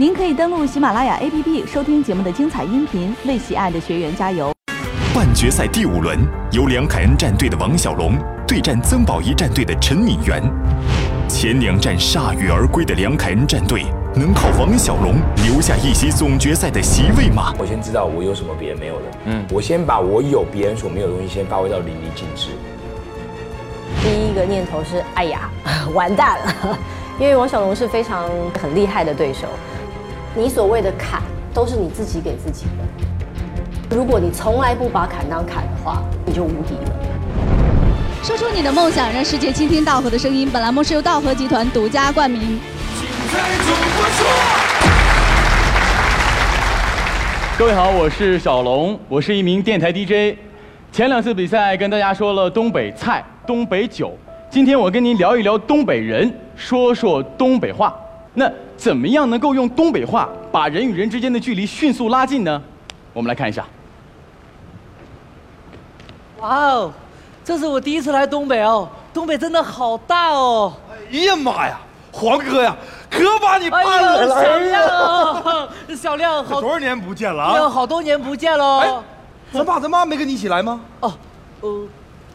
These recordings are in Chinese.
您可以登录喜马拉雅 APP 收听节目的精彩音频，为喜爱的学员加油。半决赛第五轮，由梁凯恩战队的王小龙对战曾宝仪战队的陈敏媛。前两战铩羽而归的梁凯恩战队，能靠王小龙留下一席总决赛的席位吗？我先知道我有什么别人没有的，嗯，我先把我有别人所没有的东西先发挥到淋漓尽致。第一个念头是，哎呀，完蛋了，因为王小龙是非常很厉害的对手。你所谓的坎，都是你自己给自己的。如果你从来不把坎当坎的话，你就无敌了。说出你的梦想，让世界倾听道和的声音。本栏目是由道和集团独家冠名。各位好，我是小龙，我是一名电台 DJ。前两次比赛跟大家说了东北菜、东北酒，今天我跟您聊一聊东北人，说说东北话。那怎么样能够用东北话把人与人之间的距离迅速拉近呢？我们来看一下。哇哦，这是我第一次来东北哦，东北真的好大哦！哎呀妈呀，黄哥呀，可把你办了！小亮，小亮，好多少年不见了啊！好多年不见喽！咱爸咱妈没跟你一起来吗？哦，呃，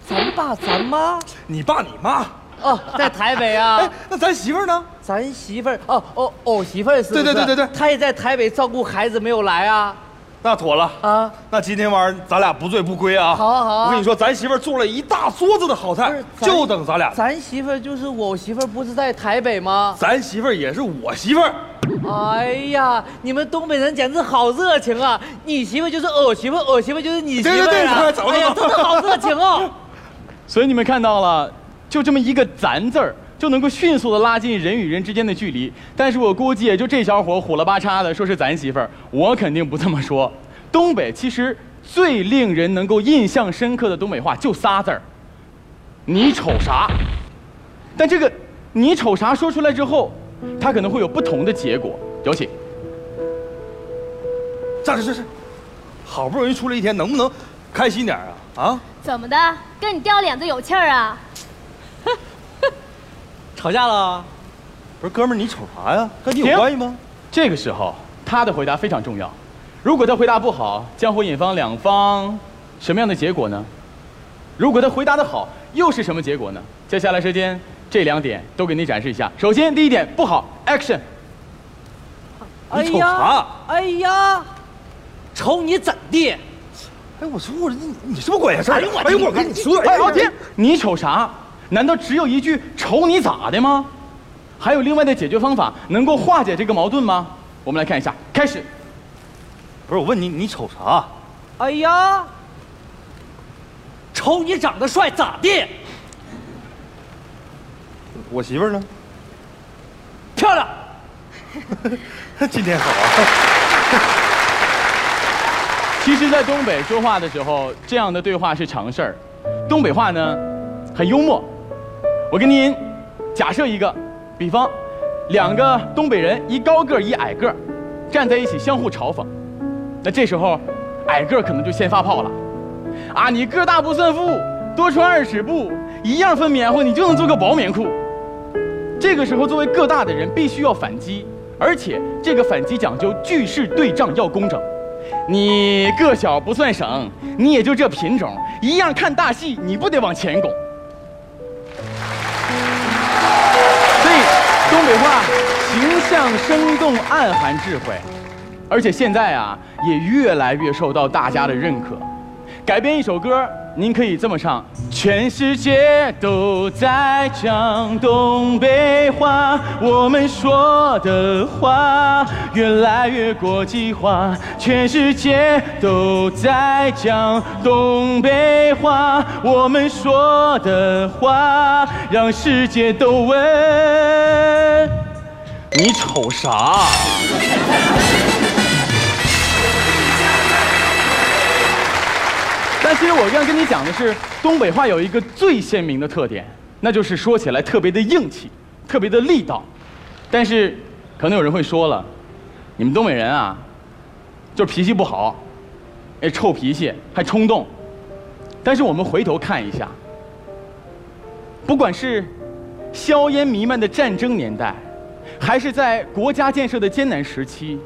咱爸咱妈，你爸你妈。哦，在台北啊！哎，那咱媳妇儿呢？咱媳妇儿哦哦，我媳妇儿是。对对对对对，她也在台北照顾孩子，没有来啊。那妥了啊！那今天晚上咱俩不醉不归啊！好啊好啊！我跟你说，咱媳妇儿做了一大桌子的好菜，就等咱俩。咱媳妇儿就是我媳妇儿，不是在台北吗？咱媳妇儿也是我媳妇儿。哎呀，你们东北人简直好热情啊！你媳妇就是我媳妇，我媳妇就是你媳妇啊！对对对，哎呀，真的好热情哦！所以你们看到了。就这么一个“咱”字儿，就能够迅速的拉近人与人之间的距离。但是我估计，也就这小伙虎了吧叉的说是咱媳妇儿，我肯定不这么说。东北其实最令人能够印象深刻的东北话就仨字儿：你瞅啥？但这个“你瞅啥”说出来之后，它可能会有不同的结果。有请。站着，站着，好不容易出来一天，能不能开心点啊？啊？怎么的？跟你掉脸子有气儿啊？吵架了？不是，哥们儿，你瞅啥呀？跟你有关系吗？这个时候，他的回答非常重要。如果他回答不好，将会引发两方什么样的结果呢？如果他回答的好，又是什么结果呢？接下来时间，这两点都给你展示一下。首先，第一点不好，Action。你瞅啥？哎呀，瞅你怎地？哎，我说我你你什么鬼呀？哎呦我哎呦我跟你说，哎老铁，你瞅啥？难道只有一句“瞅你咋的”吗？还有另外的解决方法能够化解这个矛盾吗？我们来看一下，开始。不是我问你，你瞅啥？哎呀，瞅你长得帅咋地？我媳妇呢？漂亮。今天好啊。其实，在东北说话的时候，这样的对话是常事儿。东北话呢，很幽默。我跟您假设一个比方，两个东北人，一高个一矮个站在一起相互嘲讽。那这时候，矮个可能就先发炮了，啊，你个大不算富，多穿二尺布，一样分棉花，你就能做个薄棉裤。这个时候，作为个大的人，必须要反击，而且这个反击讲究句式对仗要工整。你个小不算省，你也就这品种，一样看大戏，你不得往前拱。东北话形象生动，暗含智慧，而且现在啊，也越来越受到大家的认可。改编一首歌，您可以这么唱：全世界都在讲东北话，我们说的话越来越国际化。全世界都在讲东北话，我们说的话让世界都闻。你瞅啥？其实我刚跟你讲的是，东北话有一个最鲜明的特点，那就是说起来特别的硬气，特别的力道。但是，可能有人会说了，你们东北人啊，就是脾气不好，哎，臭脾气还冲动。但是我们回头看一下，不管是硝烟弥漫的战争年代。还是在国家建设的艰难时期，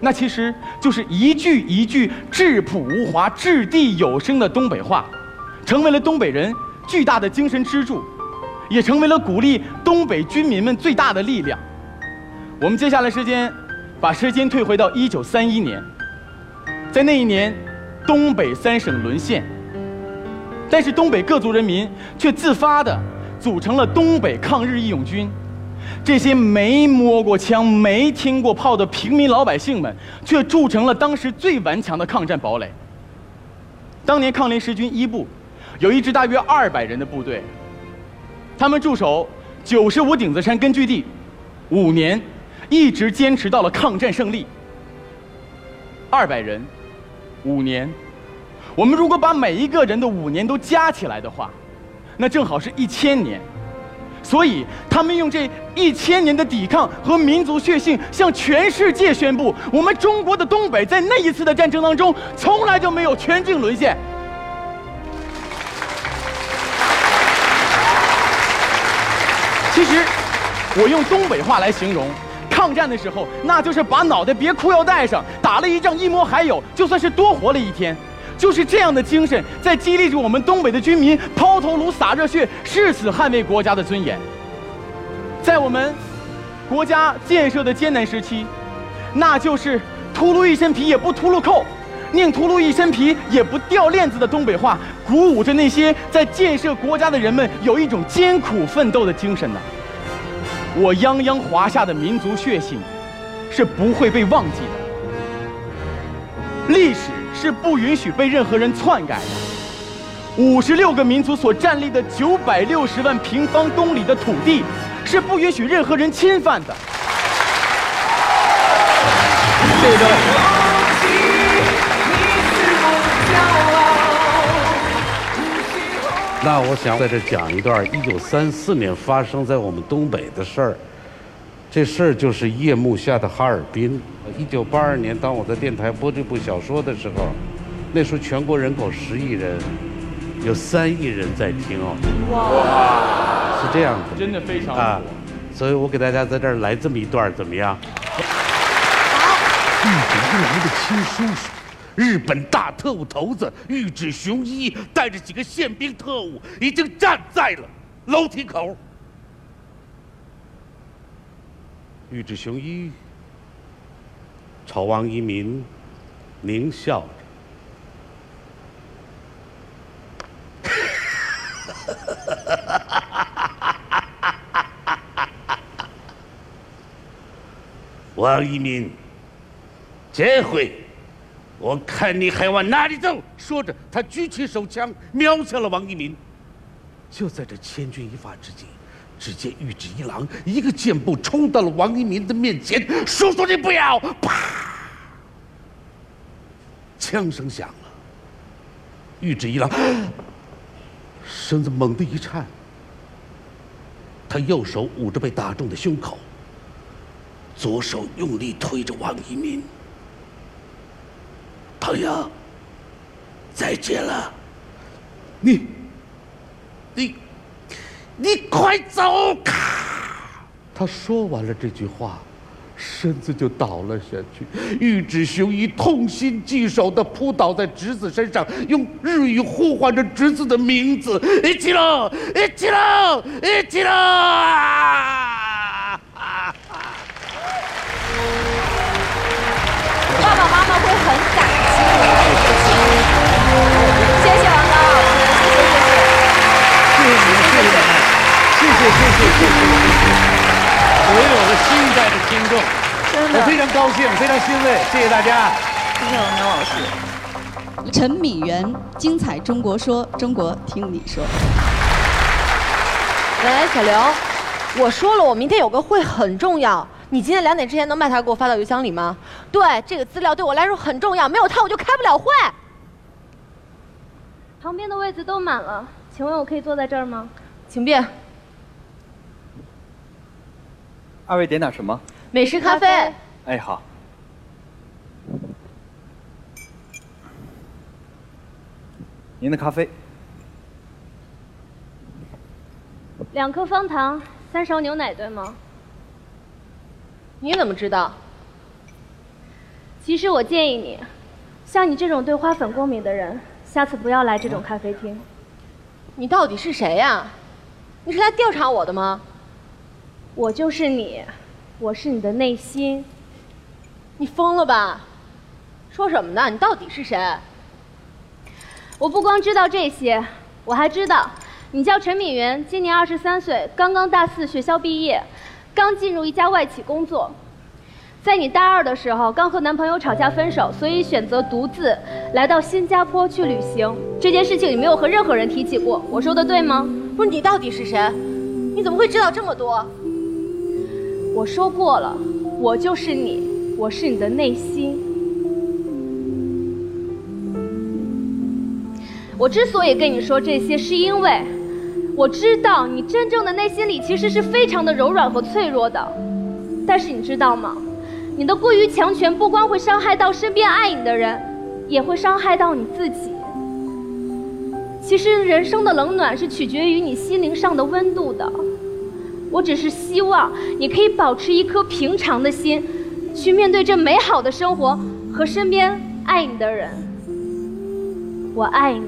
那其实就是一句一句质朴无华、掷地有声的东北话，成为了东北人巨大的精神支柱，也成为了鼓励东北军民们最大的力量。我们接下来时间，把时间退回到一九三一年，在那一年，东北三省沦陷，但是东北各族人民却自发的组成了东北抗日义勇军。这些没摸过枪、没听过炮的平民老百姓们，却铸成了当时最顽强的抗战堡垒。当年抗联十军一部，有一支大约二百人的部队，他们驻守九十五顶子山根据地，五年。一直坚持到了抗战胜利。二百人，五年，我们如果把每一个人的五年都加起来的话，那正好是一千年。所以，他们用这一千年的抵抗和民族血性，向全世界宣布：我们中国的东北在那一次的战争当中，从来就没有全境沦陷。其实，我用东北话来形容。抗战的时候，那就是把脑袋别裤腰带上，打了一仗一摸还有，就算是多活了一天。就是这样的精神，在激励着我们东北的军民抛头颅、洒热血，誓死捍卫国家的尊严。在我们国家建设的艰难时期，那就是秃噜一身皮也不秃噜扣，宁秃噜一身皮也不掉链子的东北话，鼓舞着那些在建设国家的人们有一种艰苦奋斗的精神呢。我泱泱华夏的民族血性是不会被忘记的，历史是不允许被任何人篡改的。五十六个民族所占立的九百六十万平方公里的土地是不允许任何人侵犯的。这个。那我想在这讲一段一九三四年发生在我们东北的事儿。这事儿就是夜幕下的哈尔滨。一九八二年，当我在电台播这部小说的时候，那时候全国人口十亿人，有三亿人在听哦。哇！是这样的，真的非常啊。所以我给大家在这儿来这么一段，怎么样？好。玉一来的亲叔叔。日本大特务头子玉置雄一带着几个宪兵特务，已经站在了楼梯口。玉质雄一朝王一民狞笑着：“ 王一民，这回。”我看你还往哪里走！说着，他举起手枪，瞄向了王一民。就在这千钧一发之际，只见玉置一郎一个箭步冲到了王一民的面前：“叔叔，你不要！”啪！枪声响了。玉置一郎身子猛地一颤，他右手捂着被打中的胸口，左手用力推着王一民。朋友，再见了。你，你，你快走！咔！他说完了这句话，身子就倒了下去。玉指雄一痛心疾首的扑倒在侄子身上，用日语呼唤着侄子的名字：“一起喽，一起喽，一起喽！”谢谢谢谢谢谢。所有的新一代的听众。我非常高兴非常欣慰谢谢大家。谢谢王刚老师。陈米媛精彩中国说中国听你说。喂小刘我说了我明天有个会很重要。你今天两点之前能把它给我发到邮箱里吗？对这个资料对我来说很重要没有它我就开不了会。旁边的位置都满了请问我可以坐在这儿吗？请便。二位点点什么？美式咖啡。哎，好。您的咖啡。两颗方糖，三勺牛奶，对吗？你怎么知道？其实我建议你，像你这种对花粉过敏的人，下次不要来这种咖啡厅。你到底是谁呀？你是来调查我的吗？我就是你，我是你的内心。你疯了吧？说什么呢？你到底是谁？我不光知道这些，我还知道，你叫陈敏云，今年二十三岁，刚刚大四学校毕业，刚进入一家外企工作。在你大二的时候，刚和男朋友吵架分手，所以选择独自来到新加坡去旅行。这件事情你没有和任何人提起过，我说的对吗？不是你到底是谁？你怎么会知道这么多？我说过了，我就是你，我是你的内心。我之所以跟你说这些，是因为我知道你真正的内心里其实是非常的柔软和脆弱的。但是你知道吗？你的过于强权不光会伤害到身边爱你的人，也会伤害到你自己。其实人生的冷暖是取决于你心灵上的温度的。我只是希望你可以保持一颗平常的心，去面对这美好的生活和身边爱你的人。我爱你。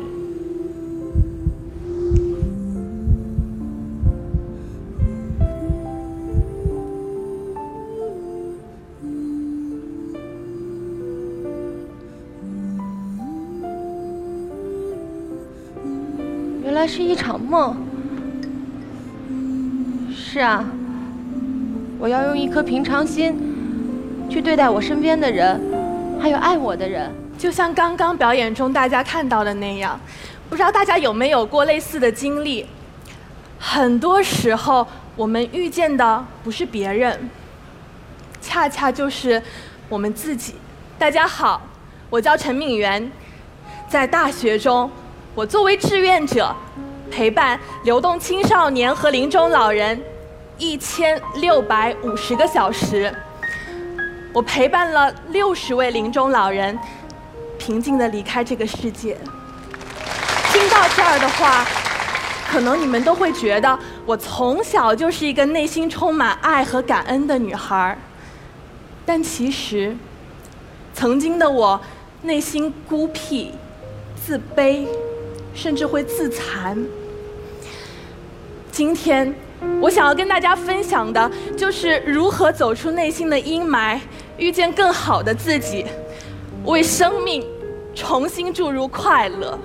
原来是一场梦。是啊，我要用一颗平常心去对待我身边的人，还有爱我的人。就像刚刚表演中大家看到的那样，不知道大家有没有过类似的经历？很多时候，我们遇见的不是别人，恰恰就是我们自己。大家好，我叫陈敏媛，在大学中，我作为志愿者，陪伴流动青少年和临终老人。一千六百五十个小时，我陪伴了六十位临终老人，平静地离开这个世界。听到这儿的话，可能你们都会觉得我从小就是一个内心充满爱和感恩的女孩但其实，曾经的我内心孤僻、自卑，甚至会自残。今天。我想要跟大家分享的，就是如何走出内心的阴霾，遇见更好的自己，为生命重新注入快乐。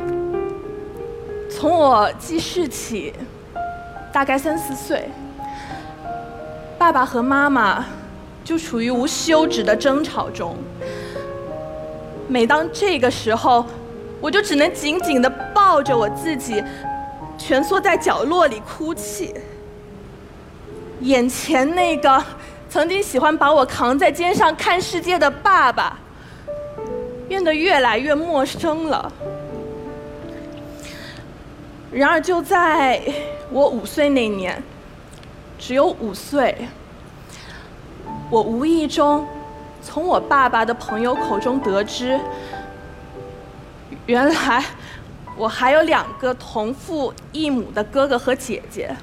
从我记事起，大概三四岁，爸爸和妈妈就处于无休止的争吵中。每当这个时候，我就只能紧紧地抱着我自己，蜷缩在角落里哭泣。眼前那个曾经喜欢把我扛在肩上看世界的爸爸，变得越来越陌生了。然而，就在我五岁那年，只有五岁，我无意中从我爸爸的朋友口中得知，原来我还有两个同父异母的哥哥和姐姐。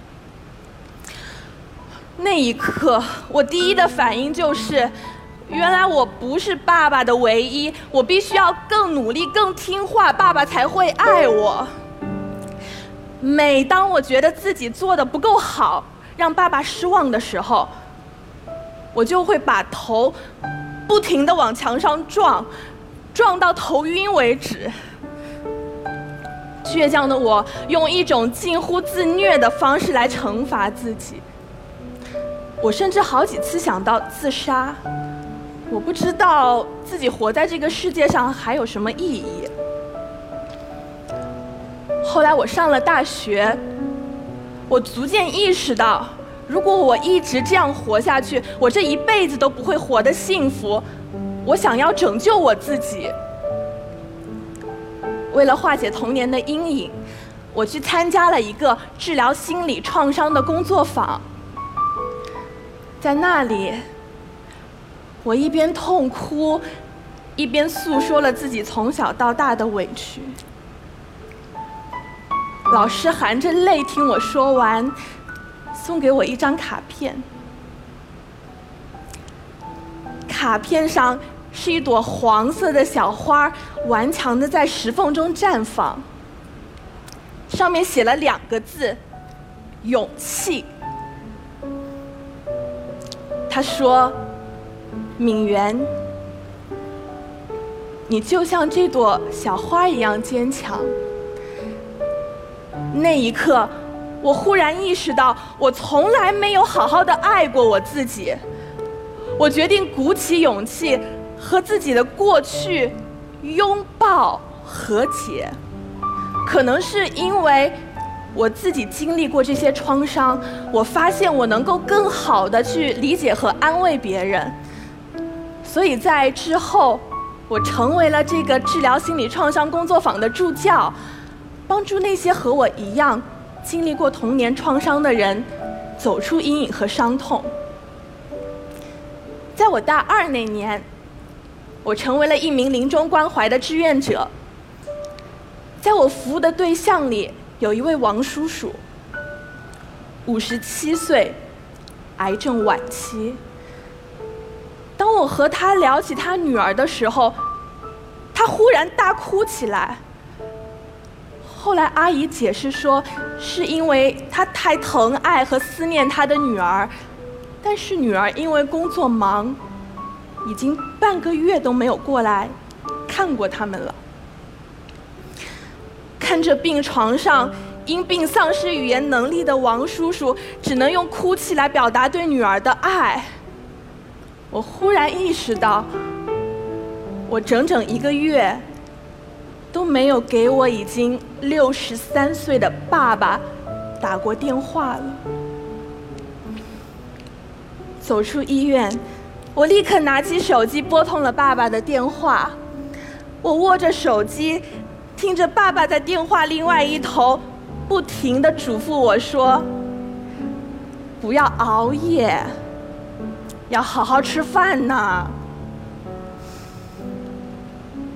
那一刻，我第一的反应就是，原来我不是爸爸的唯一，我必须要更努力、更听话，爸爸才会爱我。每当我觉得自己做的不够好，让爸爸失望的时候，我就会把头不停的往墙上撞，撞到头晕为止。倔强的我，用一种近乎自虐的方式来惩罚自己。我甚至好几次想到自杀，我不知道自己活在这个世界上还有什么意义。后来我上了大学，我逐渐意识到，如果我一直这样活下去，我这一辈子都不会活得幸福。我想要拯救我自己，为了化解童年的阴影，我去参加了一个治疗心理创伤的工作坊。在那里，我一边痛哭，一边诉说了自己从小到大的委屈。老师含着泪听我说完，送给我一张卡片。卡片上是一朵黄色的小花，顽强的在石缝中绽放。上面写了两个字：勇气。他说：“敏媛，你就像这朵小花一样坚强。”那一刻，我忽然意识到，我从来没有好好的爱过我自己。我决定鼓起勇气，和自己的过去拥抱和解。可能是因为我自己经历过这些创伤，我发现我能够更好的去理解和安慰别人。所以在之后，我成为了这个治疗心理创伤工作坊的助教，帮助那些和我一样经历过童年创伤的人走出阴影和伤痛。在我大二那年，我成为了一名临终关怀的志愿者。在我服务的对象里，有一位王叔叔，五十七岁，癌症晚期。当我和他聊起他女儿的时候，他忽然大哭起来。后来阿姨解释说，是因为他太疼爱和思念他的女儿。但是女儿因为工作忙，已经半个月都没有过来看过他们了。着病床上因病丧失语言能力的王叔叔，只能用哭泣来表达对女儿的爱。我忽然意识到，我整整一个月都没有给我已经六十三岁的爸爸打过电话了。走出医院，我立刻拿起手机拨通了爸爸的电话。我握着手机，听着爸爸在电话另外一头不停的嘱咐我说：“不要熬夜，要好好吃饭呐。”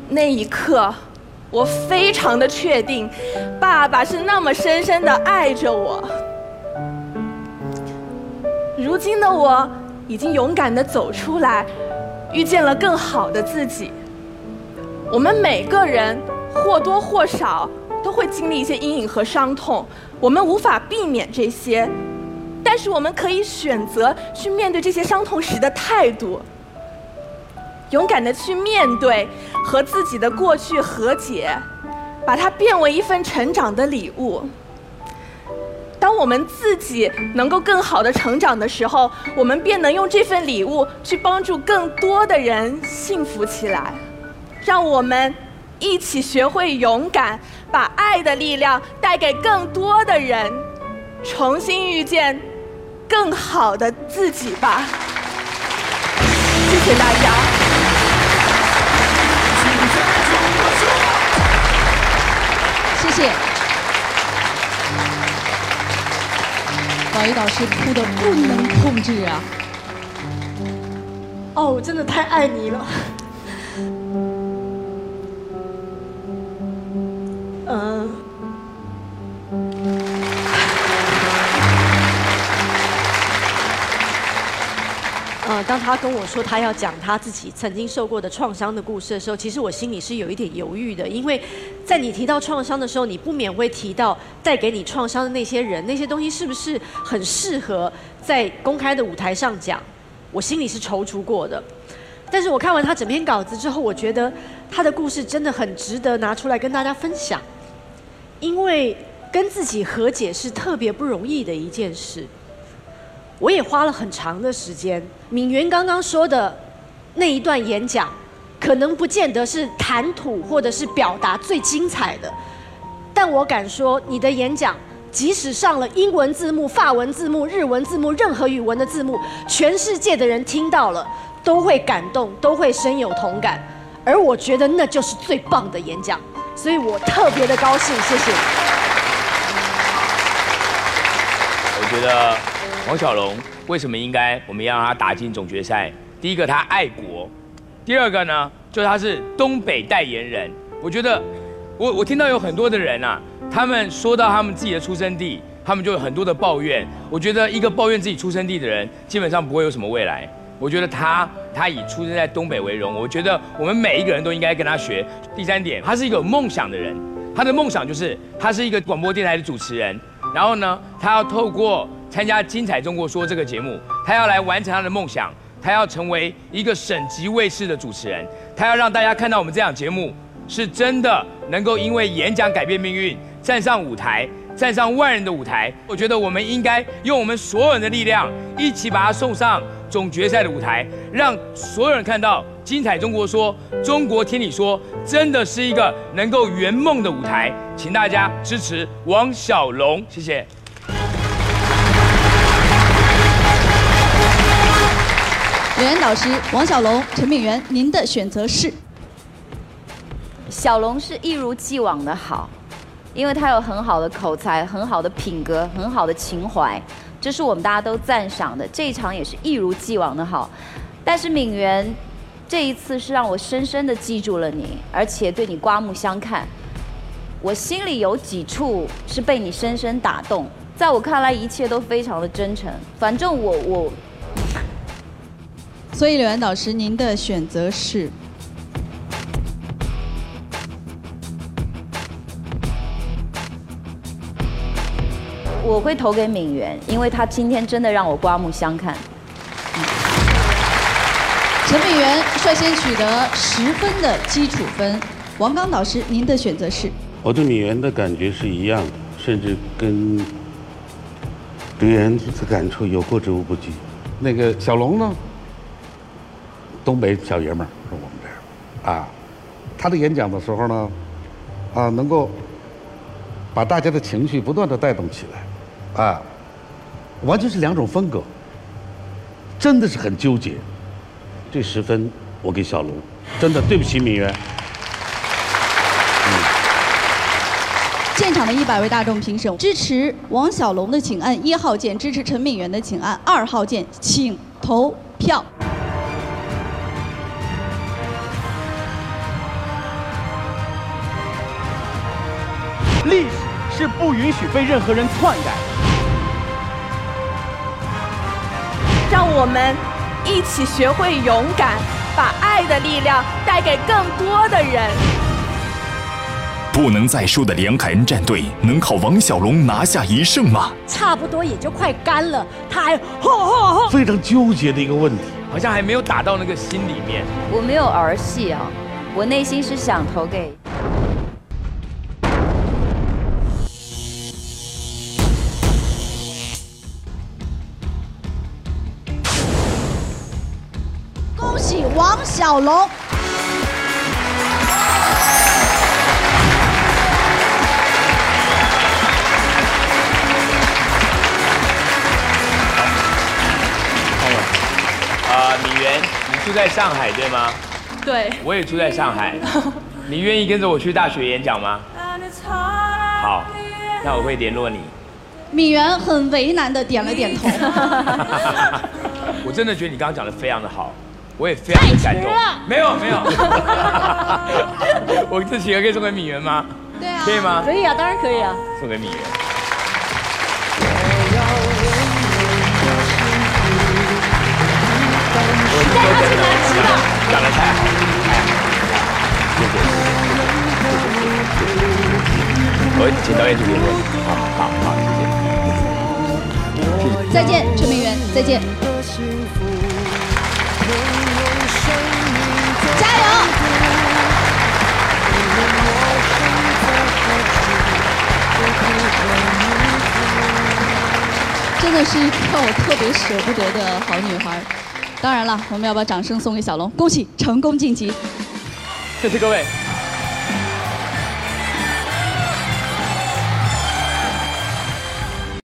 那一刻，我非常的确定，爸爸是那么深深的爱着我。如今的我。已经勇敢的走出来，遇见了更好的自己。我们每个人或多或少都会经历一些阴影和伤痛，我们无法避免这些，但是我们可以选择去面对这些伤痛时的态度，勇敢的去面对，和自己的过去和解，把它变为一份成长的礼物。当我们自己能够更好的成长的时候，我们便能用这份礼物去帮助更多的人幸福起来。让我们一起学会勇敢，把爱的力量带给更多的人，重新遇见更好的自己吧。谢谢大家。谢谢。宝仪导师哭的不能控制啊！哦，我真的太爱你了。当他跟我说他要讲他自己曾经受过的创伤的故事的时候，其实我心里是有一点犹豫的，因为在你提到创伤的时候，你不免会提到带给你创伤的那些人，那些东西是不是很适合在公开的舞台上讲？我心里是踌躇过的。但是我看完他整篇稿子之后，我觉得他的故事真的很值得拿出来跟大家分享，因为跟自己和解是特别不容易的一件事。我也花了很长的时间。敏媛刚刚说的那一段演讲，可能不见得是谈吐或者是表达最精彩的，但我敢说，你的演讲即使上了英文字幕、法文字幕、日文字幕，任何语文的字幕，全世界的人听到了都会感动，都会深有同感。而我觉得那就是最棒的演讲，所以我特别的高兴。谢谢。我觉得。王小龙为什么应该我们要让他打进总决赛？第一个，他爱国；第二个呢，就他是东北代言人。我觉得，我我听到有很多的人啊，他们说到他们自己的出生地，他们就有很多的抱怨。我觉得，一个抱怨自己出生地的人，基本上不会有什么未来。我觉得他他以出生在东北为荣，我觉得我们每一个人都应该跟他学。第三点，他是一个有梦想的人，他的梦想就是他是一个广播电台的主持人，然后呢，他要透过参加《精彩中国说》这个节目，他要来完成他的梦想，他要成为一个省级卫视的主持人，他要让大家看到我们这档节目是真的能够因为演讲改变命运，站上舞台。站上万人的舞台，我觉得我们应该用我们所有人的力量，一起把他送上总决赛的舞台，让所有人看到精彩中国说，中国听你说，真的是一个能够圆梦的舞台。请大家支持王小龙，谢谢。表演导师王小龙、陈敏媛，您的选择是？小龙是一如既往的好，因为他有很好的口才、很好的品格、很好的情怀，这是我们大家都赞赏的。这一场也是一如既往的好，但是敏媛这一次是让我深深的记住了你，而且对你刮目相看。我心里有几处是被你深深打动，在我看来一切都非常的真诚。反正我我所以柳岩导师，您的选择是？我会投给敏媛，因为她今天真的让我刮目相看。陈敏媛率先取得十分的基础分。王刚导师，您的选择是？我对敏媛的感觉是一样的，甚至跟刘岩的感触有过之无不及。那个小龙呢？东北小爷们儿是我们这儿啊，他的演讲的时候呢，啊，能够把大家的情绪不断的带动起来，啊，完全是两种风格，真的是很纠结。这十分我给小龙，真的对不起敏媛。现场的一百位大众评审支持王小龙的，请按一号键；支持陈敏媛的，请按二号键，请投票。历史是不允许被任何人篡改的。让我们一起学会勇敢，把爱的力量带给更多的人。不能再输的梁凯恩战队，能靠王小龙拿下一胜吗？差不多也就快干了，他还吼吼吼，非常纠结的一个问题，好像还没有打到那个心里面。我没有儿戏啊，我内心是想投给。王小龙！啊，敏媛，你住在上海对吗？对，我也住在上海。你愿意跟着我去大学演讲吗？好，那我会联络你。敏媛很为难的点了点头。我真的觉得你刚刚讲的非常的好，我也非常的感动。没有没有，我这企鹅可以送给米媛吗？对啊，可以吗？可以啊，当然可以啊。送给米媛。带他去南极吧。讲得太好了，我请导演去联络你。好好好，谢谢。再见，陈明媛，再见。真的是让我特别舍不得的好女孩。当然了，我们要把掌声送给小龙，恭喜成功晋级。谢谢各位。